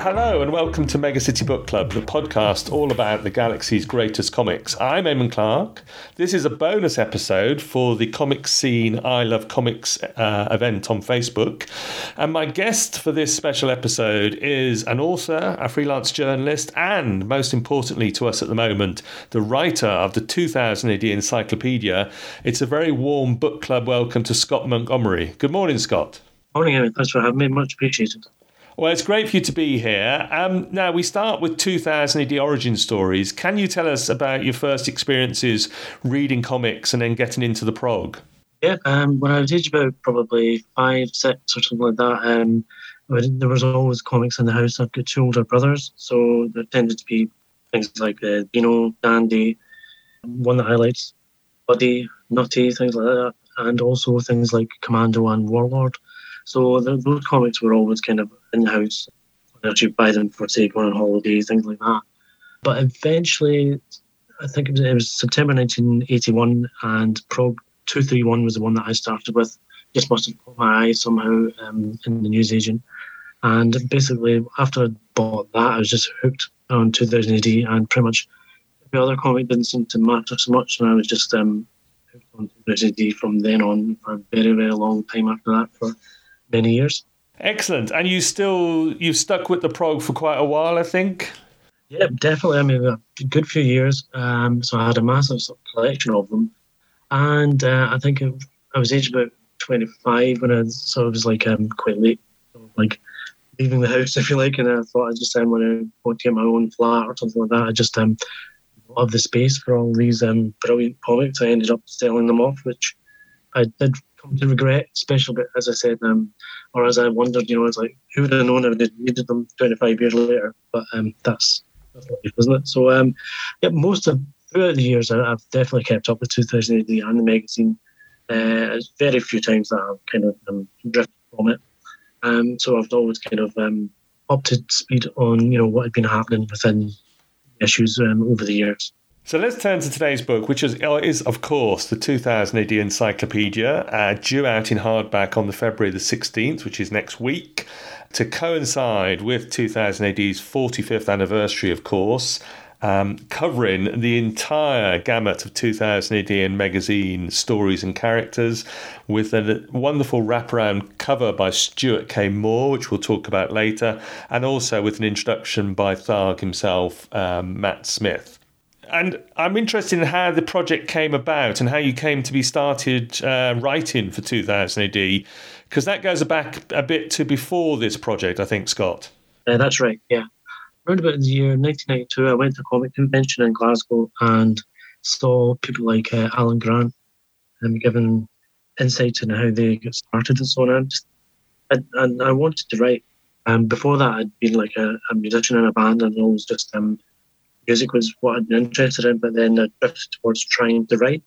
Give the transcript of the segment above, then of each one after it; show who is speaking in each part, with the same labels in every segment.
Speaker 1: Hello and welcome to Mega City Book Club, the podcast all about the galaxy's greatest comics. I'm Eamon Clark. This is a bonus episode for the Comic Scene I Love Comics uh, event on Facebook. And my guest for this special episode is an author, a freelance journalist, and most importantly to us at the moment, the writer of the 2000 AD Encyclopedia. It's a very warm book club welcome to Scott Montgomery. Good morning, Scott.
Speaker 2: Morning, Eamon. Thanks for having me. Much appreciated.
Speaker 1: Well, it's great for you to be here. Um, now, we start with 2000 AD origin stories. Can you tell us about your first experiences reading comics and then getting into the prog?
Speaker 2: Yeah, um, when I was age about probably five, six, or something like that, um, there was always comics in the house. I've got two older brothers, so there tended to be things like uh, Beano, Dandy, one that highlights Buddy, Nutty, things like that, and also things like Commando and Warlord. So the, those comics were always kind of in the house. I'd buy them for say going on holiday, things like that. But eventually, I think it was, it was September 1981, and Prog 231 was the one that I started with. Just must have caught my eye somehow um, in the newsagent. And basically, after I bought that, I was just hooked on 2000 AD, and pretty much the other comic didn't seem to matter so much, and I was just um, hooked on 2000 AD from then on for a very, very long time after that. For many years.
Speaker 1: Excellent. And you still you've stuck with the prog for quite a while, I think.
Speaker 2: Yeah, definitely. I mean, a good few years. Um, so I had a massive of collection of them, and uh, I think I was aged about twenty five when I sort of was like um, quite late, like leaving the house, if you like, and I thought I just um, when I to get my own flat or something like that, I just um love the space for all these um brilliant comics. I ended up selling them off, which I did come to regret, especially but as I said, um, or as I wondered, you know, it's like who would have known if they needed them 25 years later? But um, that's that's life, isn't it? So um, yeah, most of throughout the years, I, have definitely kept up with 2000 AD and the magazine. Uh, very few times that I've kind of um, drifted from it. Um, so I've always kind of um, up to speed on you know what had been happening within issues um, over the years.
Speaker 1: So let's turn to today's book, which is, uh, is of course, the 2000 AD Encyclopedia, uh, due out in hardback on the February the 16th, which is next week, to coincide with 2000 AD's 45th anniversary, of course. Um, covering the entire gamut of 2000 AD and magazine stories and characters, with a wonderful wraparound cover by Stuart K. Moore, which we'll talk about later, and also with an introduction by Tharg himself, um, Matt Smith. And I'm interested in how the project came about and how you came to be started uh, writing for 2000 AD, because that goes back a bit to before this project, I think, Scott.
Speaker 2: Uh, that's right, yeah. Around about the year 1992, I went to a comic convention in Glasgow and saw people like uh, Alan Grant and given insights into how they got started and so on. And, just, I, and I wanted to write. Um, before that, I'd been like a, a musician in a band and always just um, music was what I'd been interested in, but then I drifted towards trying to write.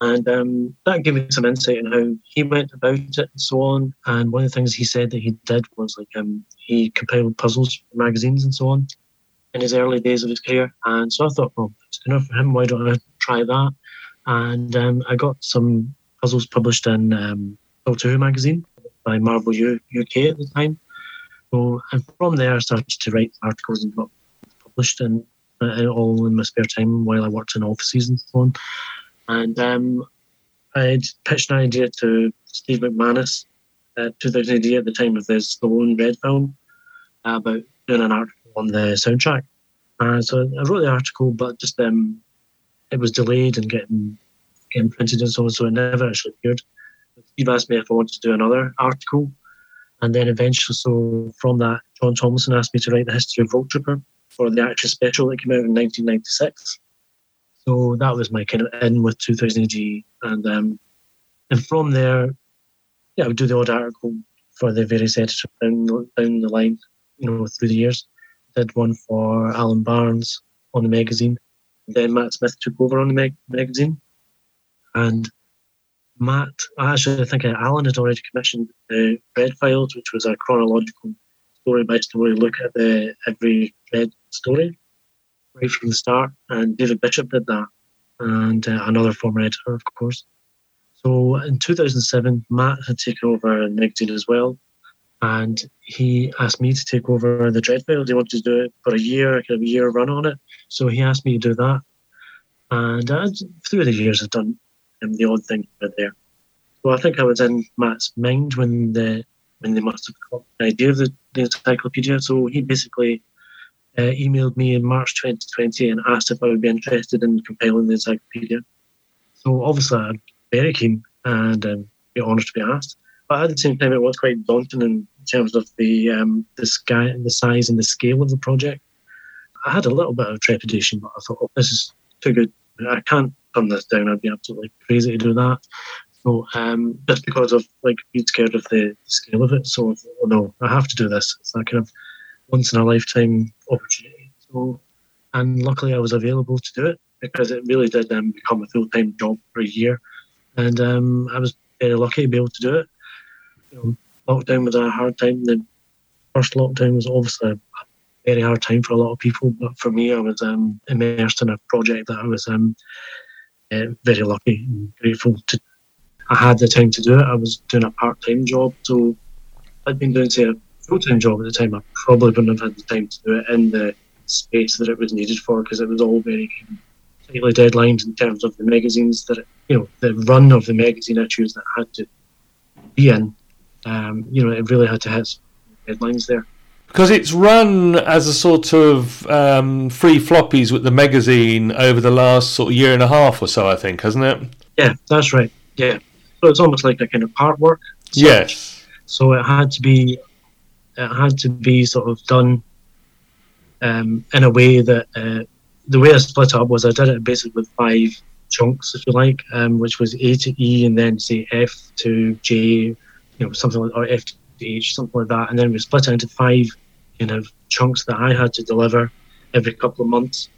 Speaker 2: And um, that gave me some insight on how he went about it and so on. And one of the things he said that he did was like um, he compiled puzzles for magazines and so on in his early days of his career. And so I thought, well, it's enough for him. Why don't I try that? And um, I got some puzzles published in um, Doctor Who magazine by Marvel U- UK at the time. So, and from there, I started to write articles and got and uh, all in my spare time while I worked in offices and so on. And um, I had pitched an idea to Steve McManus, uh, 2000 AD at the time of this Stallone Dredd film, uh, about doing an article on the soundtrack. Uh, so I wrote the article, but just um, it was delayed and getting getting printed and so on, so it never actually appeared. Steve asked me if I wanted to do another article, and then eventually, so from that, John Thompson asked me to write the history of Rogue Trooper, for the Action Special that came out in 1996. So that was my kind of in with 2000 AD. And, um, and from there, yeah, I would do the odd article for the various editors down, down the line, you know, through the years. Did one for Alan Barnes on the magazine. Then Matt Smith took over on the mag- magazine. And Matt, actually, I think Alan had already commissioned the Dredd Files, which was a chronological story by story look at the every Dredd story right from the start. And David Bishop did that, and uh, another former editor, of course. So in 2007, Matt had taken over Magazine as well, and he asked me to take over the Dredd File. He wanted to do it for a year, kind of a year run on it. So he asked me to do that, and uh, through the years, I've done um, the odd thing there. So I think I was in Matt's mind when the when they must have got the idea of the, the encyclopedia. So he basically uh, emailed me in March 2020 and asked if I would be interested in compiling the encyclopedia. So obviously, I'm very keen and um, be honoured to be asked. But at the same time, it was quite daunting in terms of the um, the sky, the size and the scale of the project. I had a little bit of trepidation, but I thought, oh, this is too good. I can't turn this down. I'd be absolutely crazy to do that. So um, just because of like being scared of the scale of it, so oh no, I have to do this. It's that kind of once in a lifetime opportunity. So, and luckily I was available to do it because it really did um, become a full time job for a year, and um, I was very lucky to be able to do it. You know, lockdown was a hard time. The first lockdown was obviously a very hard time for a lot of people, but for me, I was um, immersed in a project that I was um, uh, very lucky and grateful to. I had the time to do it. I was doing a part time job, so I'd been doing say full time job at the time. I probably wouldn't have had the time to do it in the space that it was needed for because it was all very tightly deadlines in terms of the magazines that it, you know the run of the magazine issues that I had to be in. Um, you know, it really had to hit deadlines there
Speaker 1: because it's run as a sort of um, free floppies with the magazine over the last sort of year and a half or so, I think, hasn't it?
Speaker 2: Yeah, that's right. Yeah, so it's almost like a kind of part work.
Speaker 1: Yes.
Speaker 2: So it had to be, it had to be sort of done um, in a way that uh, the way I split up was I did it basically with five chunks, if you like, um, which was A to E and then say F to J, you know, something like or F stage, something like that. And then we split it into five kind of chunks that I had to deliver every couple of months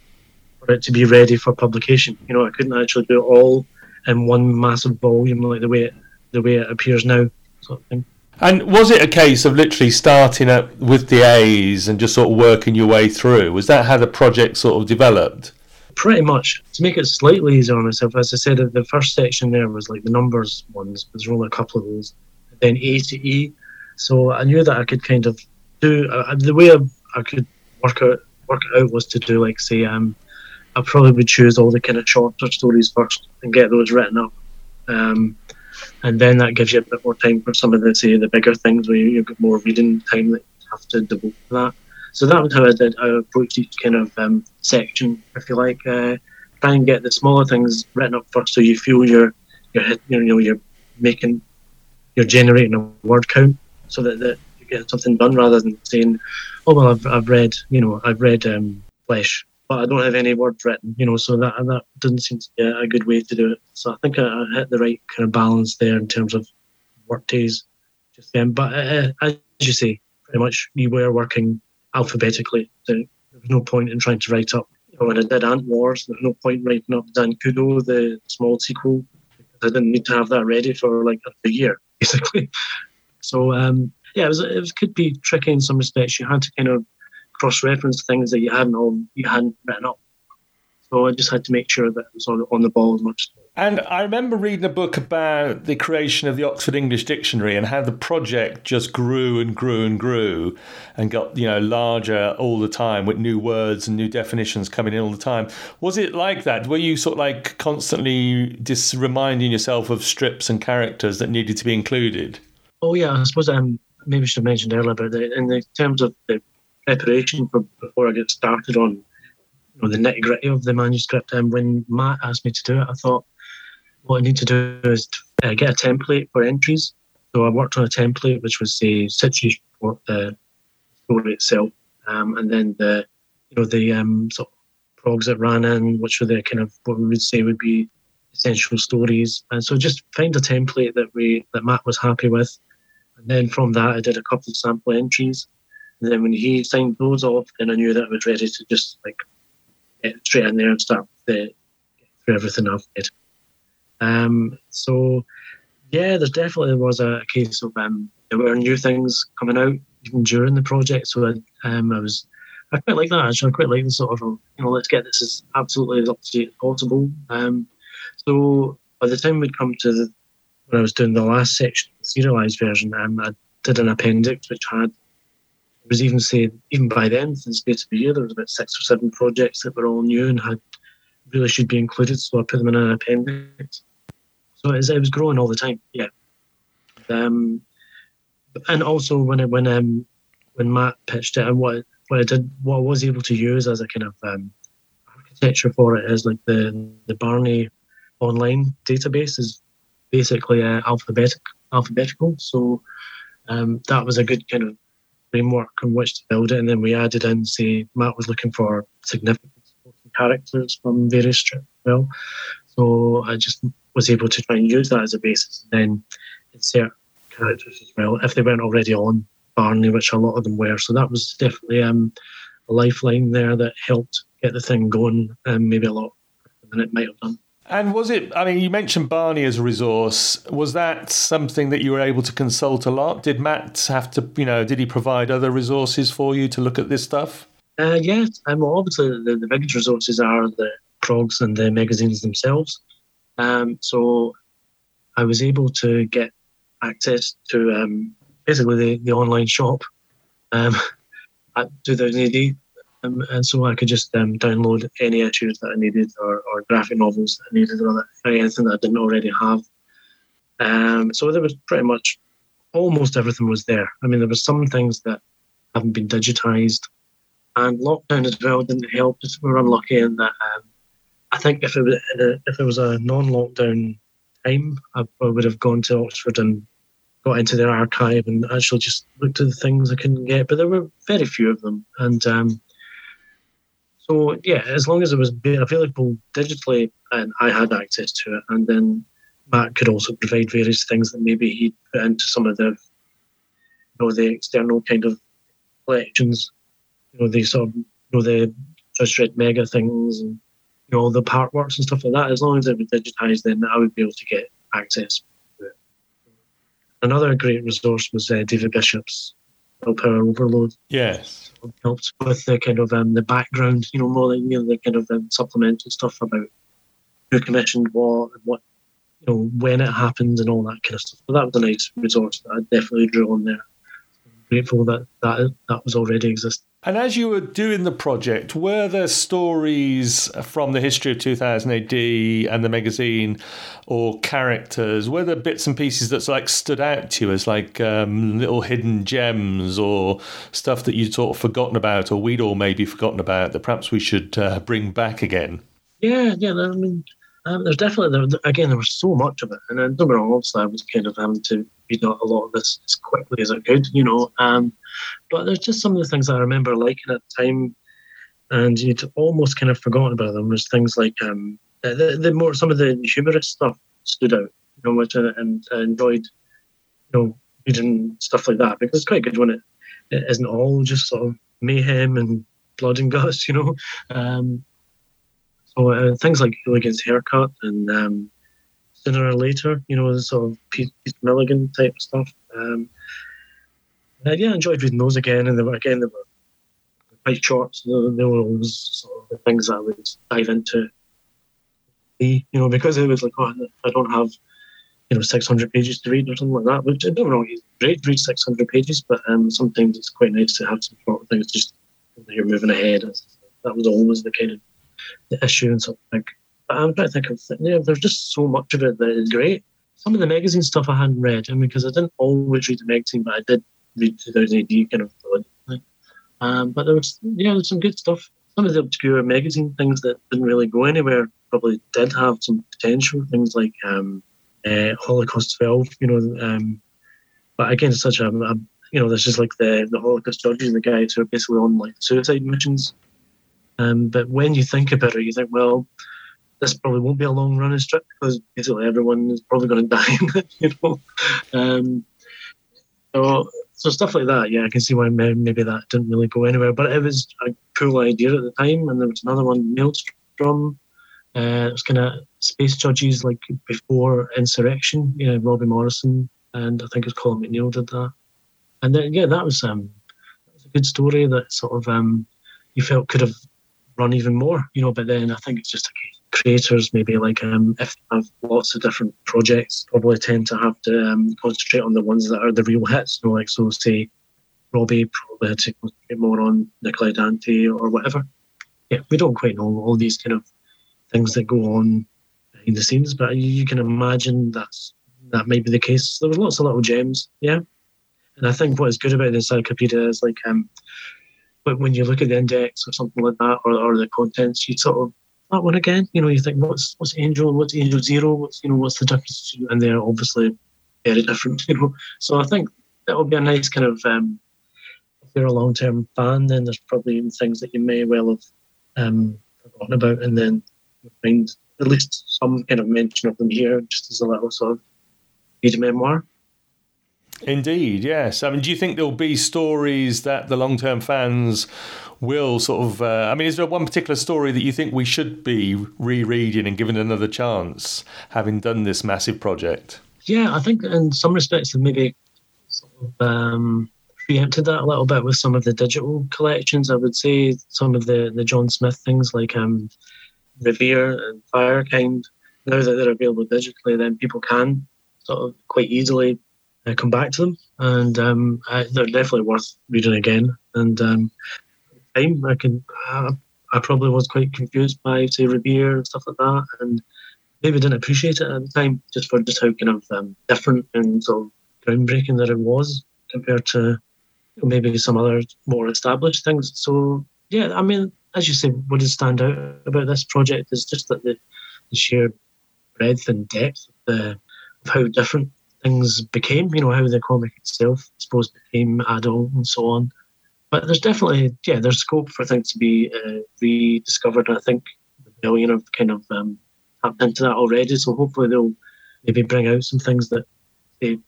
Speaker 2: for it to be ready for publication. You know, I couldn't actually do it all in one massive volume like the way it, the way it appears now, sort of thing.
Speaker 1: And was it a case of literally starting up with the A's and just sort of working your way through? Was that how the project sort of developed?
Speaker 2: Pretty much. To make it slightly easier on myself, as I said, the first section there was like the numbers ones. There's only a couple of those. Then A to E so I knew that I could kind of do uh, the way I, I could work out work it out was to do like say um, I probably would choose all the kind of shorter stories first and get those written up. Um, and then that gives you a bit more time for some of the say the bigger things where you, have got more reading time that you have to devote to that. So that was how I did. I approached each kind of um, section, if you like. Uh, try and get the smaller things written up first, so you feel you're you're you know you're making you're generating a word count so that, that you get something done rather than saying, "Oh well, I've, I've read you know I've read um, Flesh, but I don't have any words written." You know, so that that doesn't seem to be a good way to do it. So I think I, I hit the right kind of balance there in terms of work days. Just then, but uh, uh, as you say, pretty much we were working alphabetically. So there was no point in trying to write up. You know, when I did Ant Wars, there was no point writing up Dan Kudo, the small sequel, because I didn't need to have that ready for like a year, basically. So um, yeah, it was it could be tricky in some respects. You had to kind of cross-reference things that you hadn't all you hadn't written up. So I just had to make sure that it was on, on the ball as much.
Speaker 1: And I remember reading a book about the creation of the Oxford English Dictionary and how the project just grew and grew and grew and got, you know, larger all the time with new words and new definitions coming in all the time. Was it like that? Were you sort of like constantly just reminding yourself of strips and characters that needed to be included?
Speaker 2: Oh yeah, I suppose um, maybe I should have mentioned earlier, but the, in the terms of the preparation for before I get started on you know, the nitty gritty of the manuscript, and when Matt asked me to do it, I thought what I need to do is uh, get a template for entries. So I worked on a template which was the situation for the story itself, um, and then the you know the um, sort of progs that ran in, which were the kind of what we would say would be essential stories. And so just find a template that we that Matt was happy with, and then from that, I did a couple of sample entries. And then when he signed those off, then I knew that I was ready to just like get straight in there and start the, through everything I've read. Um, so, yeah, there definitely was a case of um, there were new things coming out even during the project. So I, um, I was, I quite like that actually. I quite like the sort of, you know, let's get this as absolutely as up to date as possible. Um, so by the time we'd come to the when I was doing the last section, the serialized version, um, I'd did an appendix which had was even say even by then since the space of the year there was about six or seven projects that were all new and had really should be included so I put them in an appendix. So it was, it was growing all the time yeah. Um, and also when when um when Matt pitched it and what what I did what I was able to use as a kind of um, architecture for it is like the the Barney online database is basically uh, alphabetic alphabetical. So um, that was a good kind of framework on which to build it. And then we added in, say, Matt was looking for significant supporting characters from various strips well. So I just was able to try and use that as a basis and then insert characters as well, if they weren't already on Barney, which a lot of them were. So that was definitely um, a lifeline there that helped get the thing going um, maybe a lot than it might have done.
Speaker 1: And was it, I mean, you mentioned Barney as a resource. Was that something that you were able to consult a lot? Did Matt have to, you know, did he provide other resources for you to look at this stuff?
Speaker 2: Uh, yes, and well, obviously the, the biggest resources are the progs and the magazines themselves. Um, so I was able to get access to um, basically the, the online shop um, at 2000 AD um, and so I could just um, download any issues that I needed or, or graphic novels that I needed or anything that I didn't already have. Um, so there was pretty much almost everything was there. I mean, there were some things that haven't been digitized, and lockdown as well didn't help. We were unlucky in that. Um, I think if it was a, if it was a non-lockdown time, I, I would have gone to Oxford and got into their archive and actually just looked at the things I couldn't get. But there were very few of them, and um, so yeah, as long as it was available digitally and I had access to it, and then Matt could also provide various things that maybe he'd put into some of the, you know, the external kind of collections, you know, the sort of, you know, the Judge Dredd mega things and you know all the part works and stuff like that. As long as it was digitized, then I would be able to get access to it. Another great resource was uh, David Bishop's Power Overload.
Speaker 1: Yes
Speaker 2: helped with the kind of um, the background, you know, more like you know, the kind of um, supplemental stuff about who commissioned what and what, you know, when it happened and all that kind of stuff. But that was a nice resource that I definitely drew on there. I'm grateful that that that was already existing.
Speaker 1: And as you were doing the project, were there stories from the history of 2000 AD and the magazine or characters? Were there bits and pieces that like stood out to you as like um, little hidden gems or stuff that you'd sort of forgotten about or we'd all maybe forgotten about that perhaps we should uh, bring back again?
Speaker 2: Yeah, yeah. I mean, um, there's definitely, there, again, there was so much of it. And I don't get me wrong, obviously, I was kind of having to read a lot of this as quickly as I could, you know. Um, but there's just some of the things I remember liking at the time, and you'd almost kind of forgotten about them. There's things like um, the, the more, some of the humorous stuff stood out, you know, which I, and I enjoyed, you know, reading stuff like that because it's quite good when it, it isn't all just sort of mayhem and blood and guts, you know. Um, so uh, things like Hewligan's haircut and um, sooner or later, you know, the sort of Pete, Pete Milligan type stuff. Um, uh, yeah, I enjoyed reading those again, and they were again they were quite short, so they were always sort of the things I would dive into. You know, because it was like, oh, I don't have you know 600 pages to read or something like that. Which I don't know, it's great to read 600 pages, but um, sometimes it's quite nice to have some short things just you're moving ahead. That was always the kind of the issue and something. But I'm trying to think of you know, there's just so much of it that is great. Some of the magazine stuff I hadn't read, I mean, because I didn't always read the magazine, but I did read 2000 AD kind of thing. Um, but there was yeah, there's some good stuff. Some of the obscure magazine things that didn't really go anywhere probably did have some potential. Things like um, uh, Holocaust 12, you know. Um, but again, such a, a you know, there's just like the the Holocaust judges the guys who are basically on like suicide missions um, but when you think about it, you think, well, this probably won't be a long running strip because basically everyone is probably going to die you know. Um, so, so stuff like that, yeah, I can see why maybe that didn't really go anywhere. But it was a cool idea at the time, and there was another one, Maelstrom. Uh, it was kind of space judges like before Insurrection. You know, Robbie Morrison and I think it was Colin McNeil did that. And then yeah, that was um, that was a good story that sort of um, you felt could have run even more, you know. But then I think it's just a case creators, maybe like um, if they have lots of different projects, probably tend to have to um, concentrate on the ones that are the real hits. You know, like so, say Robbie probably had to concentrate more on Nikolai Dante or whatever. Yeah, we don't quite know all these kind of things that go on behind the scenes, but you can imagine that's that might be the case. There was lots of little gems, yeah. And I think what is good about the encyclopedia is like um, but when you look at the index or something like that, or, or the contents, you sort of that one again. You know, you think what's what's Angel, what's Angel Zero, what's you know what's the difference? And they're obviously very different. You know, so I think that will be a nice kind of um, if you're a long term fan, then there's probably things that you may well have um, forgotten about, and then find at least some kind of mention of them here, just as a little sort of read memoir.
Speaker 1: Indeed, yes. I mean, do you think there'll be stories that the long term fans will sort of. Uh, I mean, is there one particular story that you think we should be rereading and giving another chance, having done this massive project?
Speaker 2: Yeah, I think in some respects, maybe sort of, um, preempted that a little bit with some of the digital collections. I would say some of the, the John Smith things like um, Revere and Firekind, now that they're available digitally, then people can sort of quite easily uh, come back to them, and um, I, they're definitely worth reading again. And um, time, I can I, I, probably was quite confused by say Revere and stuff like that, and maybe didn't appreciate it at the time, just for just how kind of um, different and of groundbreaking that it was compared to maybe some other more established things. So yeah, I mean, as you say, what does stand out about this project is just that the, the sheer breadth and depth of, the, of how different things became, you know, how the comic itself, I suppose, became adult and so on. But there's definitely, yeah, there's scope for things to be uh, rediscovered. I think the Rebellion have kind of um, tapped into that already. So hopefully they'll maybe bring out some things that they,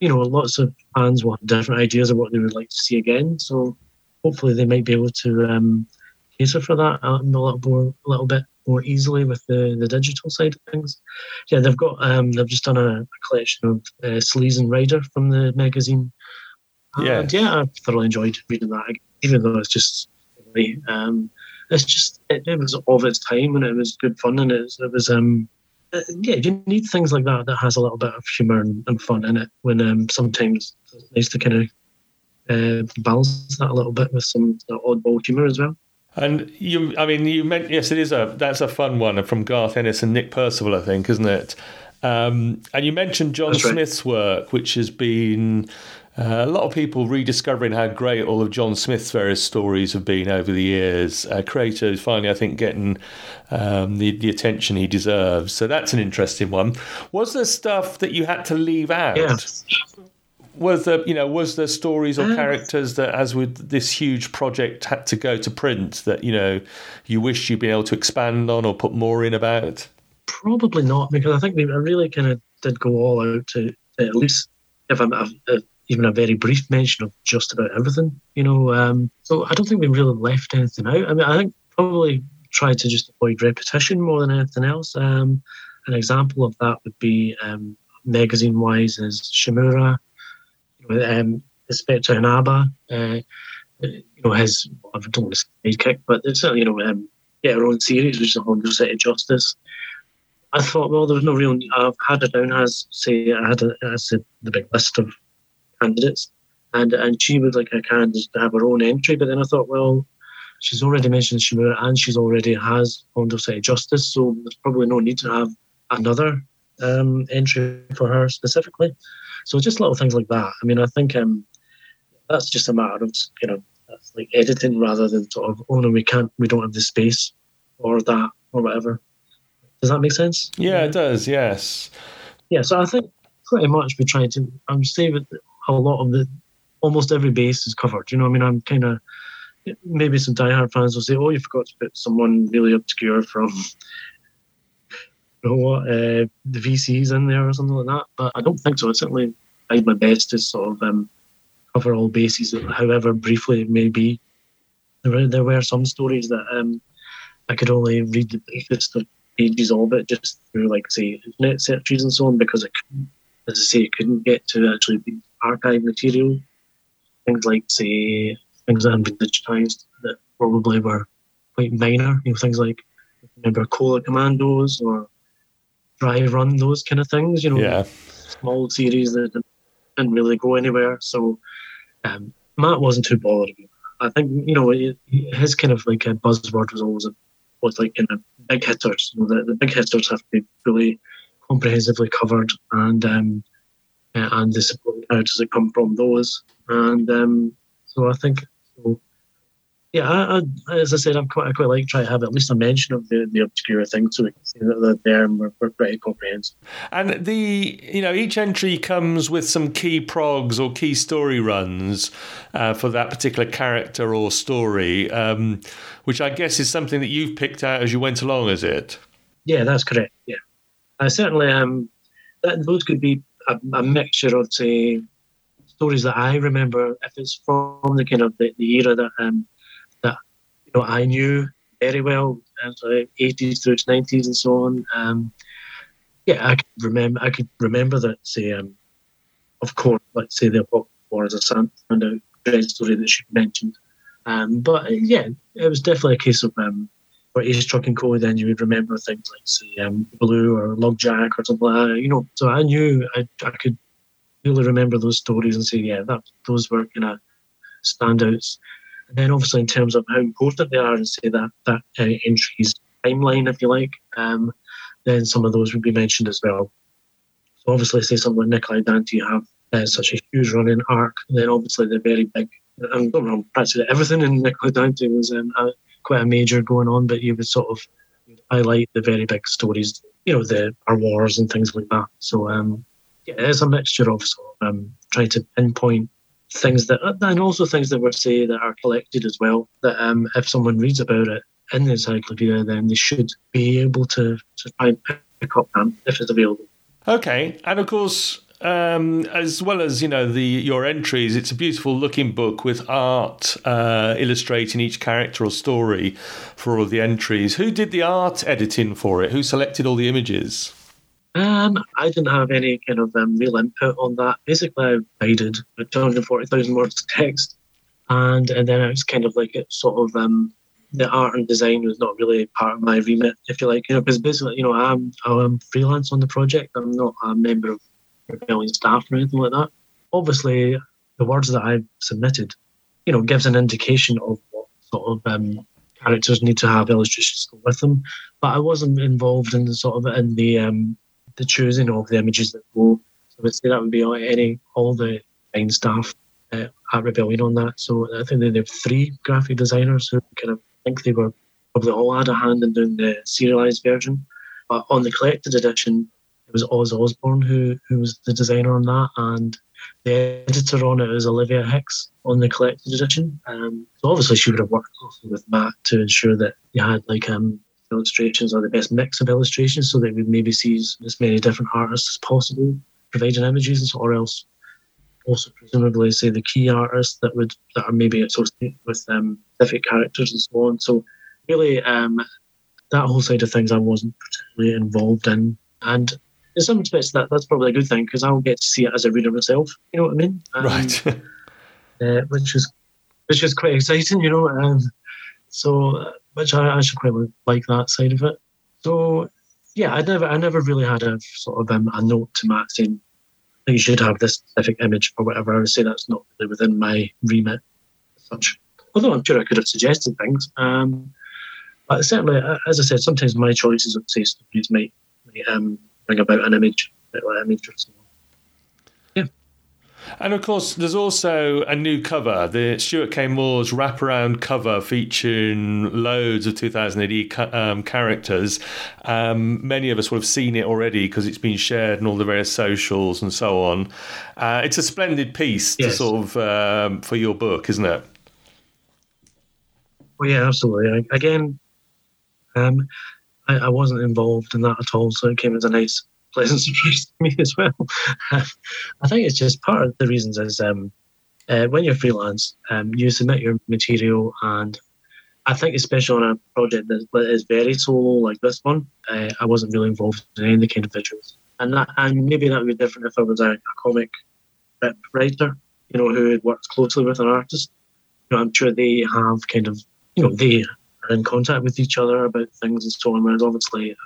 Speaker 2: you know, lots of fans will have different ideas of what they would like to see again. So hopefully they might be able to um, cater for that a little more, a little bit more easily with the, the digital side of things. Yeah, they've got um, they've just done a, collection of uh, Sleaze and Ryder from the magazine.
Speaker 1: Yeah,
Speaker 2: and yeah, I thoroughly enjoyed reading that, even though it's just um, it's just it, it, was of its time and it was good fun and it was, it was um uh, yeah you need things like that that has a little bit of humor and, and fun in it when um sometimes it's nice to kind of uh, balance that a little bit with some oddball humor as well.
Speaker 1: And you, I mean, you meant yes, it is a that's a fun one from Garth Ennis and Nick Percival, I think, isn't it? Um, and you mentioned John right. Smith's work, which has been uh, a lot of people rediscovering how great all of John Smith's various stories have been over the years. Uh, creator is finally, I think, getting um, the, the attention he deserves. So that's an interesting one. Was there stuff that you had to leave out?
Speaker 2: Yeah
Speaker 1: was there you know was there stories or um, characters that as with this huge project had to go to print that you know you wish you'd been able to expand on or put more in about?
Speaker 2: Probably not because i think we really kind of did go all out to, to at least give a, a, even a very brief mention of just about everything you know um, so i don't think we really left anything out. I mean i think probably tried to just avoid repetition more than anything else. Um, an example of that would be um, magazine wise is shimura um, Inspector Inaba, uh, you know, his, I don't want to say but it's you know, um, get her own series, which is the Hondo City Justice. I thought, well, there's no real. I've had it down as say I had a, as a, the big list of candidates, and and she would like a candidate to have her own entry. But then I thought, well, she's already mentioned Shimura and she's already has Hondo City Justice, so there's probably no need to have another um, entry for her specifically. So just little things like that. I mean, I think um, that's just a matter of you know like editing rather than sort of oh no we can't we don't have the space or that or whatever. Does that make sense?
Speaker 1: Yeah, it does. Yes.
Speaker 2: Yeah, so I think pretty much we try to. I'm saying that a lot of the almost every base is covered. You know, I mean, I'm kind of maybe some diehard fans will say, "Oh, you forgot to put someone really obscure from know what, uh, the VCs in there or something like that. But I don't think so. I certainly tried my best to sort of um, cover all bases, however briefly it may be. There were, there were some stories that um, I could only read the briefest of pages of it just through, like, say, internet searches and so on, because I couldn't, as I say, I couldn't get to actually the archive material. Things like, say, things that had been digitized that probably were quite minor, you know, things like remember Cola Commandos or Dry Run, those kind of things. You know,
Speaker 1: yeah.
Speaker 2: small series that didn't really go anywhere. So um, Matt wasn't too bothered. I think you know his kind of like a buzzword was always was like kind of big hitters. You know, the, the big hitters have to be really comprehensively covered, and um, and the supporting characters that come from those. And um, so I think so yeah, I, I, as I said, I'm quite, I quite like try to have at least a mention of the, the obscure things so we can see that they're there and we're, we're pretty comprehensive.
Speaker 1: And the, you know, each entry comes with some key progs or key story runs uh, for that particular character or story, um, which I guess is something that you've picked out as you went along, is it?
Speaker 2: Yeah, that's correct. Yeah, I certainly um, that those could be a, a mixture of say stories that I remember if it's from the kind of the, the era that um you know, I knew very well, as the 80s through to 90s and so on. Um, yeah, I could remember. I could remember that. Say, um, of course, let's say the Apocalypse War as a standout Dredd story that she mentioned. Um, but uh, yeah, it was definitely a case of um, for Ace Trucking Co. Then you would remember things like say um, Blue or Lugjack or something like that. You know, so I knew I, I could really remember those stories and say, yeah, that those were kind of standouts. And then obviously in terms of how important they are and say that that uh, entry's timeline, if you like, um, then some of those would be mentioned as well. So obviously say something like Nikolai Dante, you have uh, such a huge running arc, then obviously the very big, and don't know, practically everything in Nikolai Dante was um, a, quite a major going on, but you would sort of highlight the very big stories, you know, the Tsar Wars and things like that. So um, yeah, it's a mixture of sort of um, trying to pinpoint things that, and also things that were say that are collected as well. That um, if someone reads about it in the encyclopedia, then they should be able to, to try and pick up them if it's available.
Speaker 1: Okay, and of course, um, as well as you know the your entries, it's a beautiful looking book with art uh, illustrating each character or story for all of the entries. Who did the art editing for it? Who selected all the images?
Speaker 2: Um, I didn't have any kind of um, real input on that. Basically, I provided 240,000 words of text, and and then it was kind of like it sort of um, the art and design was not really part of my remit, if you like. You know, because basically, you know, I'm I'm freelance on the project. I'm not a member of Rebellion staff or anything like that. Obviously, the words that I've submitted, you know, gives an indication of what sort of um, characters need to have illustrations with them. But I wasn't involved in the sort of in the um, the choosing of the images that go. So I would say that would be any all the design staff uh, at Rebellion on that. So I think they have three graphic designers who kind of think they were probably all had a hand in doing the serialized version. But on the collected edition, it was Oz Osborne who who was the designer on that, and the editor on it was Olivia Hicks on the collected edition. Um, so obviously she would have worked closely with Matt to ensure that you had like um, illustrations or the best mix of illustrations so that we maybe see as many different artists as possible providing images or else also presumably say the key artists that would that are maybe associated with um, specific characters and so on. So really um, that whole side of things I wasn't particularly involved in. And in some respects that that's probably a good thing because I'll get to see it as a reader myself. You know what I mean?
Speaker 1: Um, right.
Speaker 2: uh, which is which is quite exciting, you know. Um, so which I actually quite like that side of it. So yeah, I never I never really had a sort of um, a note to Matt saying you should have this specific image or whatever. I would say that's not really within my remit such. Although I'm sure I could have suggested things. Um, but certainly, uh, as I said, sometimes my choices of say stories might, might um, bring about an image, an image or something.
Speaker 1: And of course, there's also a new cover, the Stuart K. Moore's wraparound cover featuring loads of 2000 AD um, characters. Um, many of us would have seen it already because it's been shared on all the various socials and so on. Uh, it's a splendid piece yes. to sort of um, for your book, isn't it?
Speaker 2: Well, yeah, absolutely. Again, um, I, I wasn't involved in that at all, so it came as a nice pleasant surprise to me as well. I think it's just part of the reasons is um, uh, when you're freelance, um, you submit your material, and I think especially on a project that is very solo like this one, uh, I wasn't really involved in any of the kind of visuals, and that and maybe that would be different if I was a, a comic writer, you know, who works closely with an artist. You know, I'm sure they have kind of, you know, they are in contact with each other about things and so on. Whereas obviously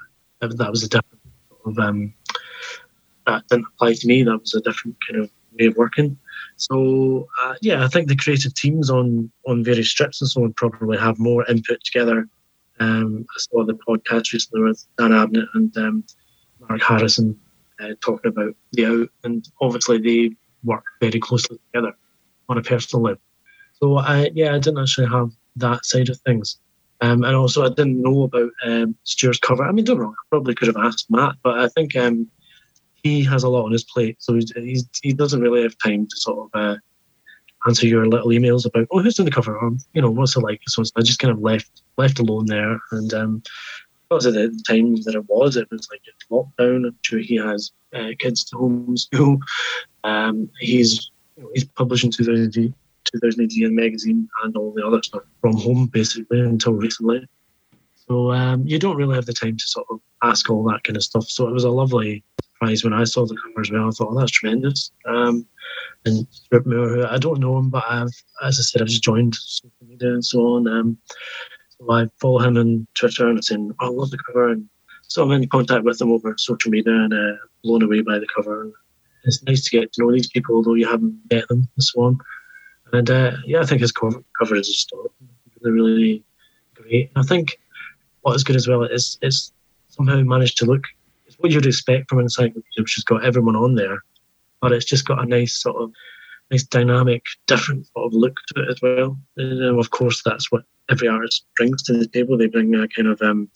Speaker 2: that was a different of um, that didn't apply to me. That was a different kind of way of working. So uh, yeah, I think the creative teams on on various strips and so on probably have more input together. Um, I saw the podcast recently with Dan Abnett and um, Mark Harrison uh, talking about the out, and obviously they work very closely together on a personal level. So I yeah, I didn't actually have that side of things. Um, and also, I didn't know about um, Stuart's cover. I mean, don't wrong. I probably could have asked Matt, but I think um, he has a lot on his plate, so he's, he's, he doesn't really have time to sort of uh, answer your little emails about, oh, who's doing the cover? Or, you know, what's it like? So I just kind of left left alone there. And um, because of the time that it was, it was like lockdown. I'm sure he has uh, kids to homeschool. Um, he's you know, he's publishing 2000, 2018 magazine and all the other stuff from home basically until recently. So um, you don't really have the time to sort of ask all that kind of stuff. So it was a lovely surprise when I saw the cover as well. I thought, oh, that's tremendous. Um, and Stuart Moore, who I don't know him, but I've, as I said, I've just joined social media and so on. Um, so I follow him on Twitter and I'm saying, oh, I love the cover. And so I'm in contact with him over social media and uh, blown away by the cover. And it's nice to get to know these people, although you haven't met them and so on. And uh, yeah, I think his cover, cover is just really, really great. I think what is good as well is it's somehow managed to look it's what you'd expect from an encyclopedia, which has got everyone on there, but it's just got a nice sort of nice dynamic, different sort of look to it as well. And of course, that's what every artist brings to the table. They bring a kind of um,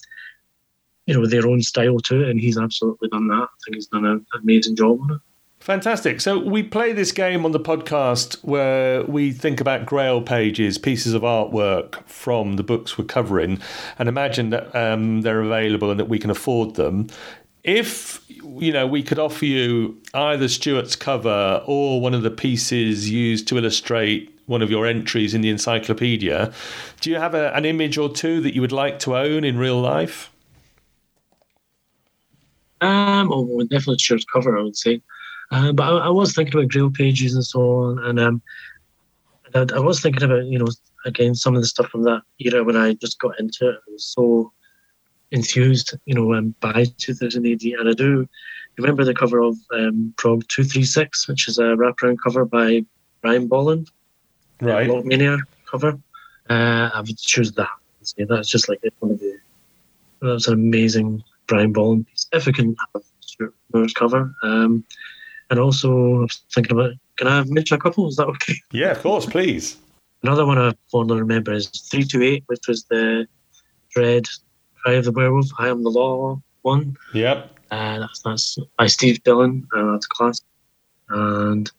Speaker 2: you know their own style to it, and he's absolutely done that. I think he's done an amazing job on it.
Speaker 1: Fantastic. So we play this game on the podcast where we think about grail pages, pieces of artwork from the books we're covering, and imagine that um, they're available and that we can afford them. If you know, we could offer you either Stuart's cover or one of the pieces used to illustrate one of your entries in the encyclopedia. Do you have a, an image or two that you would like to own in real life?
Speaker 2: Um, oh, definitely Stuart's cover, I would say. Uh, but I, I, was thinking about Grail pages and so on, and um, I, I, was thinking about you know again some of the stuff from that era when I just got into it. I was so enthused, you know, um, by 2000 AD, and I do remember the cover of um, Prog 236, which is a wraparound cover by Brian Bolland,
Speaker 1: right?
Speaker 2: Mania cover. Uh, I would choose that. That's just like one of the. That's an amazing Brian Bolland piece. If I can have Stuart Moore's cover. Um, and also, I was thinking about can I mention a couple? Is that okay?
Speaker 1: Yeah, of course, please.
Speaker 2: Another one I fondly remember is 328, which was the Dredd Cry of the Werewolf, I Am the Law one.
Speaker 1: Yep.
Speaker 2: Uh, that's, that's by Steve Dillon. Uh, that's class. And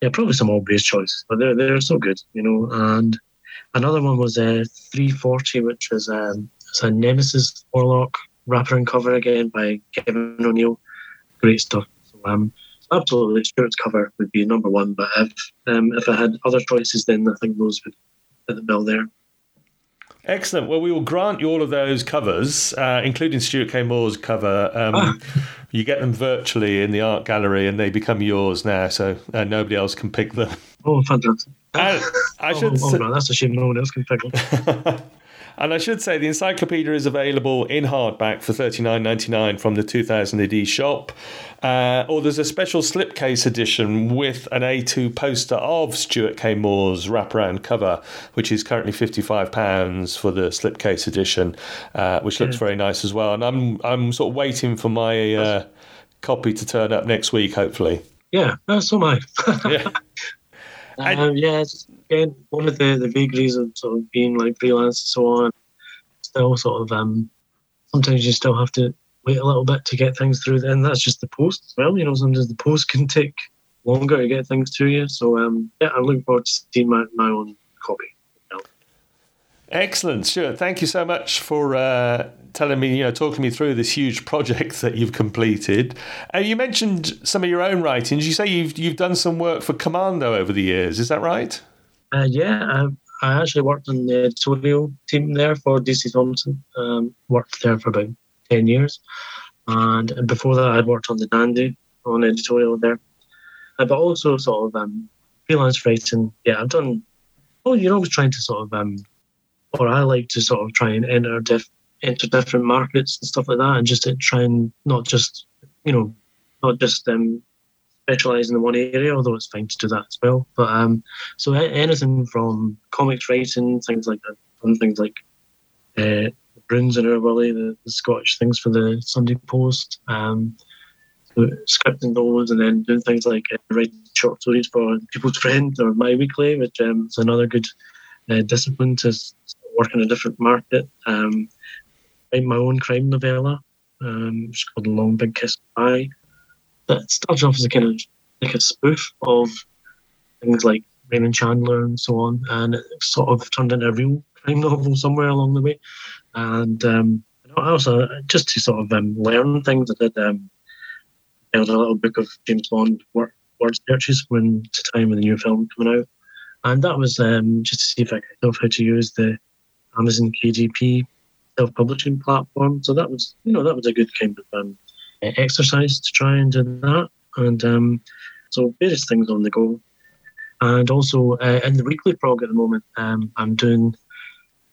Speaker 2: yeah, probably some obvious choices, but they're, they're so good, you know. And another one was uh, 340, which was um, it's a Nemesis Warlock wrapper and cover again by Kevin O'Neill. Great stuff. So, um, absolutely, Stuart's cover would be number one. But if um, if I had other choices, then I think those would fit the bill there.
Speaker 1: Excellent. Well, we will grant you all of those covers, uh, including Stuart K. Moore's cover. Um, ah. You get them virtually in the art gallery, and they become yours now, so uh, nobody else can pick them.
Speaker 2: Oh, fantastic!
Speaker 1: I, I should.
Speaker 2: oh, oh, no, that's a shame. No one else can pick them.
Speaker 1: And I should say the encyclopedia is available in hardback for thirty nine ninety nine from the 2000 AD shop. Uh, or there's a special slipcase edition with an A2 poster of Stuart K. Moore's wraparound cover, which is currently £55 for the slipcase edition, uh, which looks yeah. very nice as well. And I'm I'm sort of waiting for my uh, copy to turn up next week, hopefully.
Speaker 2: Yeah, am I. yeah. Um, yeah, again, one of the, the vagaries of sort of being like freelance and so on, still sort of, um, sometimes you still have to wait a little bit to get things through. And that's just the post as well. You know, sometimes the post can take longer to get things to you. So, um, yeah, I'm looking forward to seeing my, my own copy.
Speaker 1: Excellent, Stuart. Thank you so much for uh, telling me, you know, talking me through this huge project that you've completed. Uh, you mentioned some of your own writings. You say you've you've done some work for Commando over the years. Is that right?
Speaker 2: Uh, yeah, I, I, actually worked on the editorial team there for DC Thomson. Um, worked there for about ten years, and before that, I'd worked on the Dandy on editorial there. Uh, but also sort of um, freelance writing. Yeah, I've done. Oh, you're always trying to sort of um, or I like to sort of try and enter diff, enter different markets and stuff like that, and just try and not just you know not just um, specialize in the one area, although it's fine to do that as well. But um, so anything from comics writing, things like that, and things like uh, Broons and Wullie, the, the, Scottish things for the Sunday Post, um, scripting those, and then doing things like uh, writing short stories for People's Friend or My Weekly, which um, is another good uh, discipline to work in a different market. Um, write my own crime novella, um, it's called Long Big Kiss Bye that started off as a kind of like a spoof of things like Raymond Chandler and so on, and it sort of turned into a real crime novel somewhere along the way. And um, I also just to sort of um, learn things, I did um, a little book of James Bond word, word searches when to time when the new film coming out, and that was um, just to see if I could know how to use the Amazon KDP self-publishing platform. So that was, you know, that was a good kind of um, exercise to try and do that. And um, so various things on the go. And also uh, in the weekly prog at the moment, um, I'm doing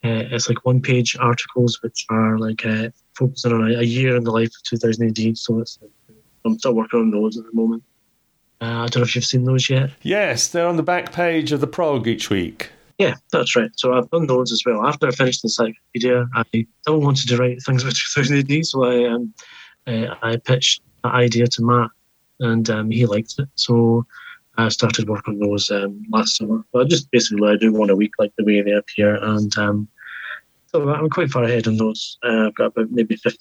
Speaker 2: uh, it's like one page articles which are like uh, focusing on a, a, year in the life of 2018. So it's, I'm still working on those at the moment. Uh, I don't know if you've seen those yet.
Speaker 1: Yes, they're on the back page of the prog each week.
Speaker 2: Yeah, that's right. So I've done those as well. After I finished the encyclopedia, I still wanted to write things about 2000 AD, so I um, uh, I pitched that idea to Matt, and um, he liked it. So I started working on those um, last summer. But just basically, I do one a week, like the way they appear, and um, so I'm quite far ahead on those. Uh, I've got about maybe 50,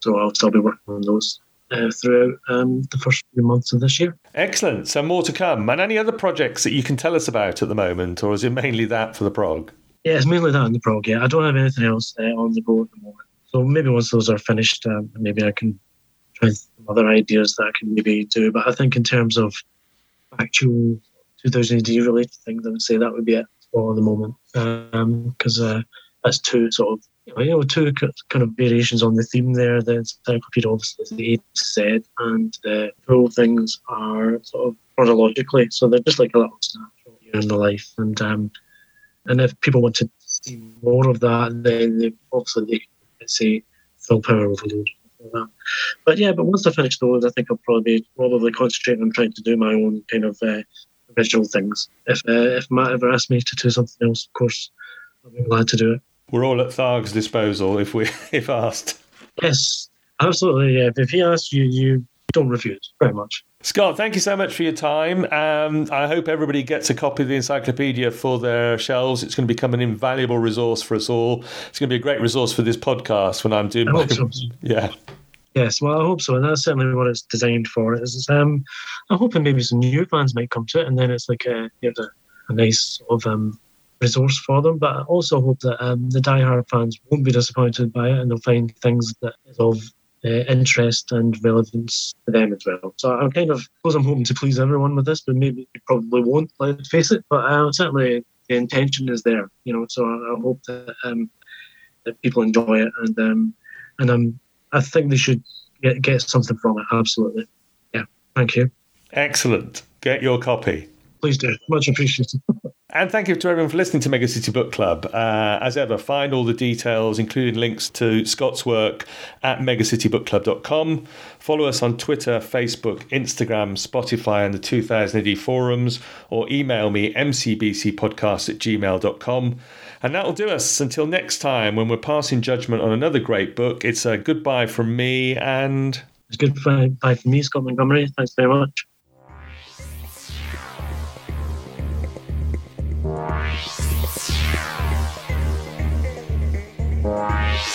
Speaker 2: so I'll still be working on those. Uh, throughout um, the first few months of this year.
Speaker 1: Excellent. So more to come. And any other projects that you can tell us about at the moment, or is it mainly that for the prog?
Speaker 2: Yeah, it's mainly that in the prog. Yeah, I don't have anything else uh, on the go at the moment. So maybe once those are finished, um, maybe I can try some other ideas that I can maybe do. But I think in terms of actual 2000 AD related things, I would say that would be it for the moment. Because um, uh, that's two sort of, you know, two kind of variations on the theme there. The encyclopedia obviously is the A to Z, and the full things are sort of chronologically. So they're just like a little snapshot in the life. And um, and if people want to see more of that, then they, obviously they let's say Thrill-Power Overload. But yeah, but once I finish those, I think I'll probably probably concentrating on trying to do my own kind of uh, original things. If uh, if Matt ever asks me to do something else, of course, I'll be glad to do it.
Speaker 1: We're all at Tharg's disposal if we if asked.
Speaker 2: Yes, absolutely. Yeah. If he asks you, you don't refuse. Very much.
Speaker 1: Scott, thank you so much for your time. Um, I hope everybody gets a copy of the encyclopedia for their shelves. It's going to become an invaluable resource for us all. It's going to be a great resource for this podcast when I'm doing. I my, so. Yeah.
Speaker 2: Yes, well, I hope so, and that's certainly what it's designed for. Is um, I'm hoping maybe some new fans might come to it, and then it's like a you know, a nice sort of um, resource for them. But I also hope that um, the die-hard fans won't be disappointed by it, and they'll find things that is of uh, interest and relevance to them as well. So I'm kind of, I suppose I'm hoping to please everyone with this, but maybe you probably won't, let's face it. But uh, certainly the intention is there, you know. So I, I hope that um, that people enjoy it, and um, and um, I think they should get get something from it. Absolutely, yeah. Thank you.
Speaker 1: Excellent. Get your copy.
Speaker 2: Please do. Much appreciated.
Speaker 1: And thank you to everyone for listening to Mega City Book Club. Uh, as ever, find all the details, including links to Scott's work, at megacitybookclub.com. Follow us on Twitter, Facebook, Instagram, Spotify, and the 2000 AD forums, or email me, mcbcpodcast at gmail.com. And that'll do us until next time when we're passing judgment on another great book. It's a goodbye from me and.
Speaker 2: It's goodbye from me, Scott Montgomery. Thanks very much. Bye.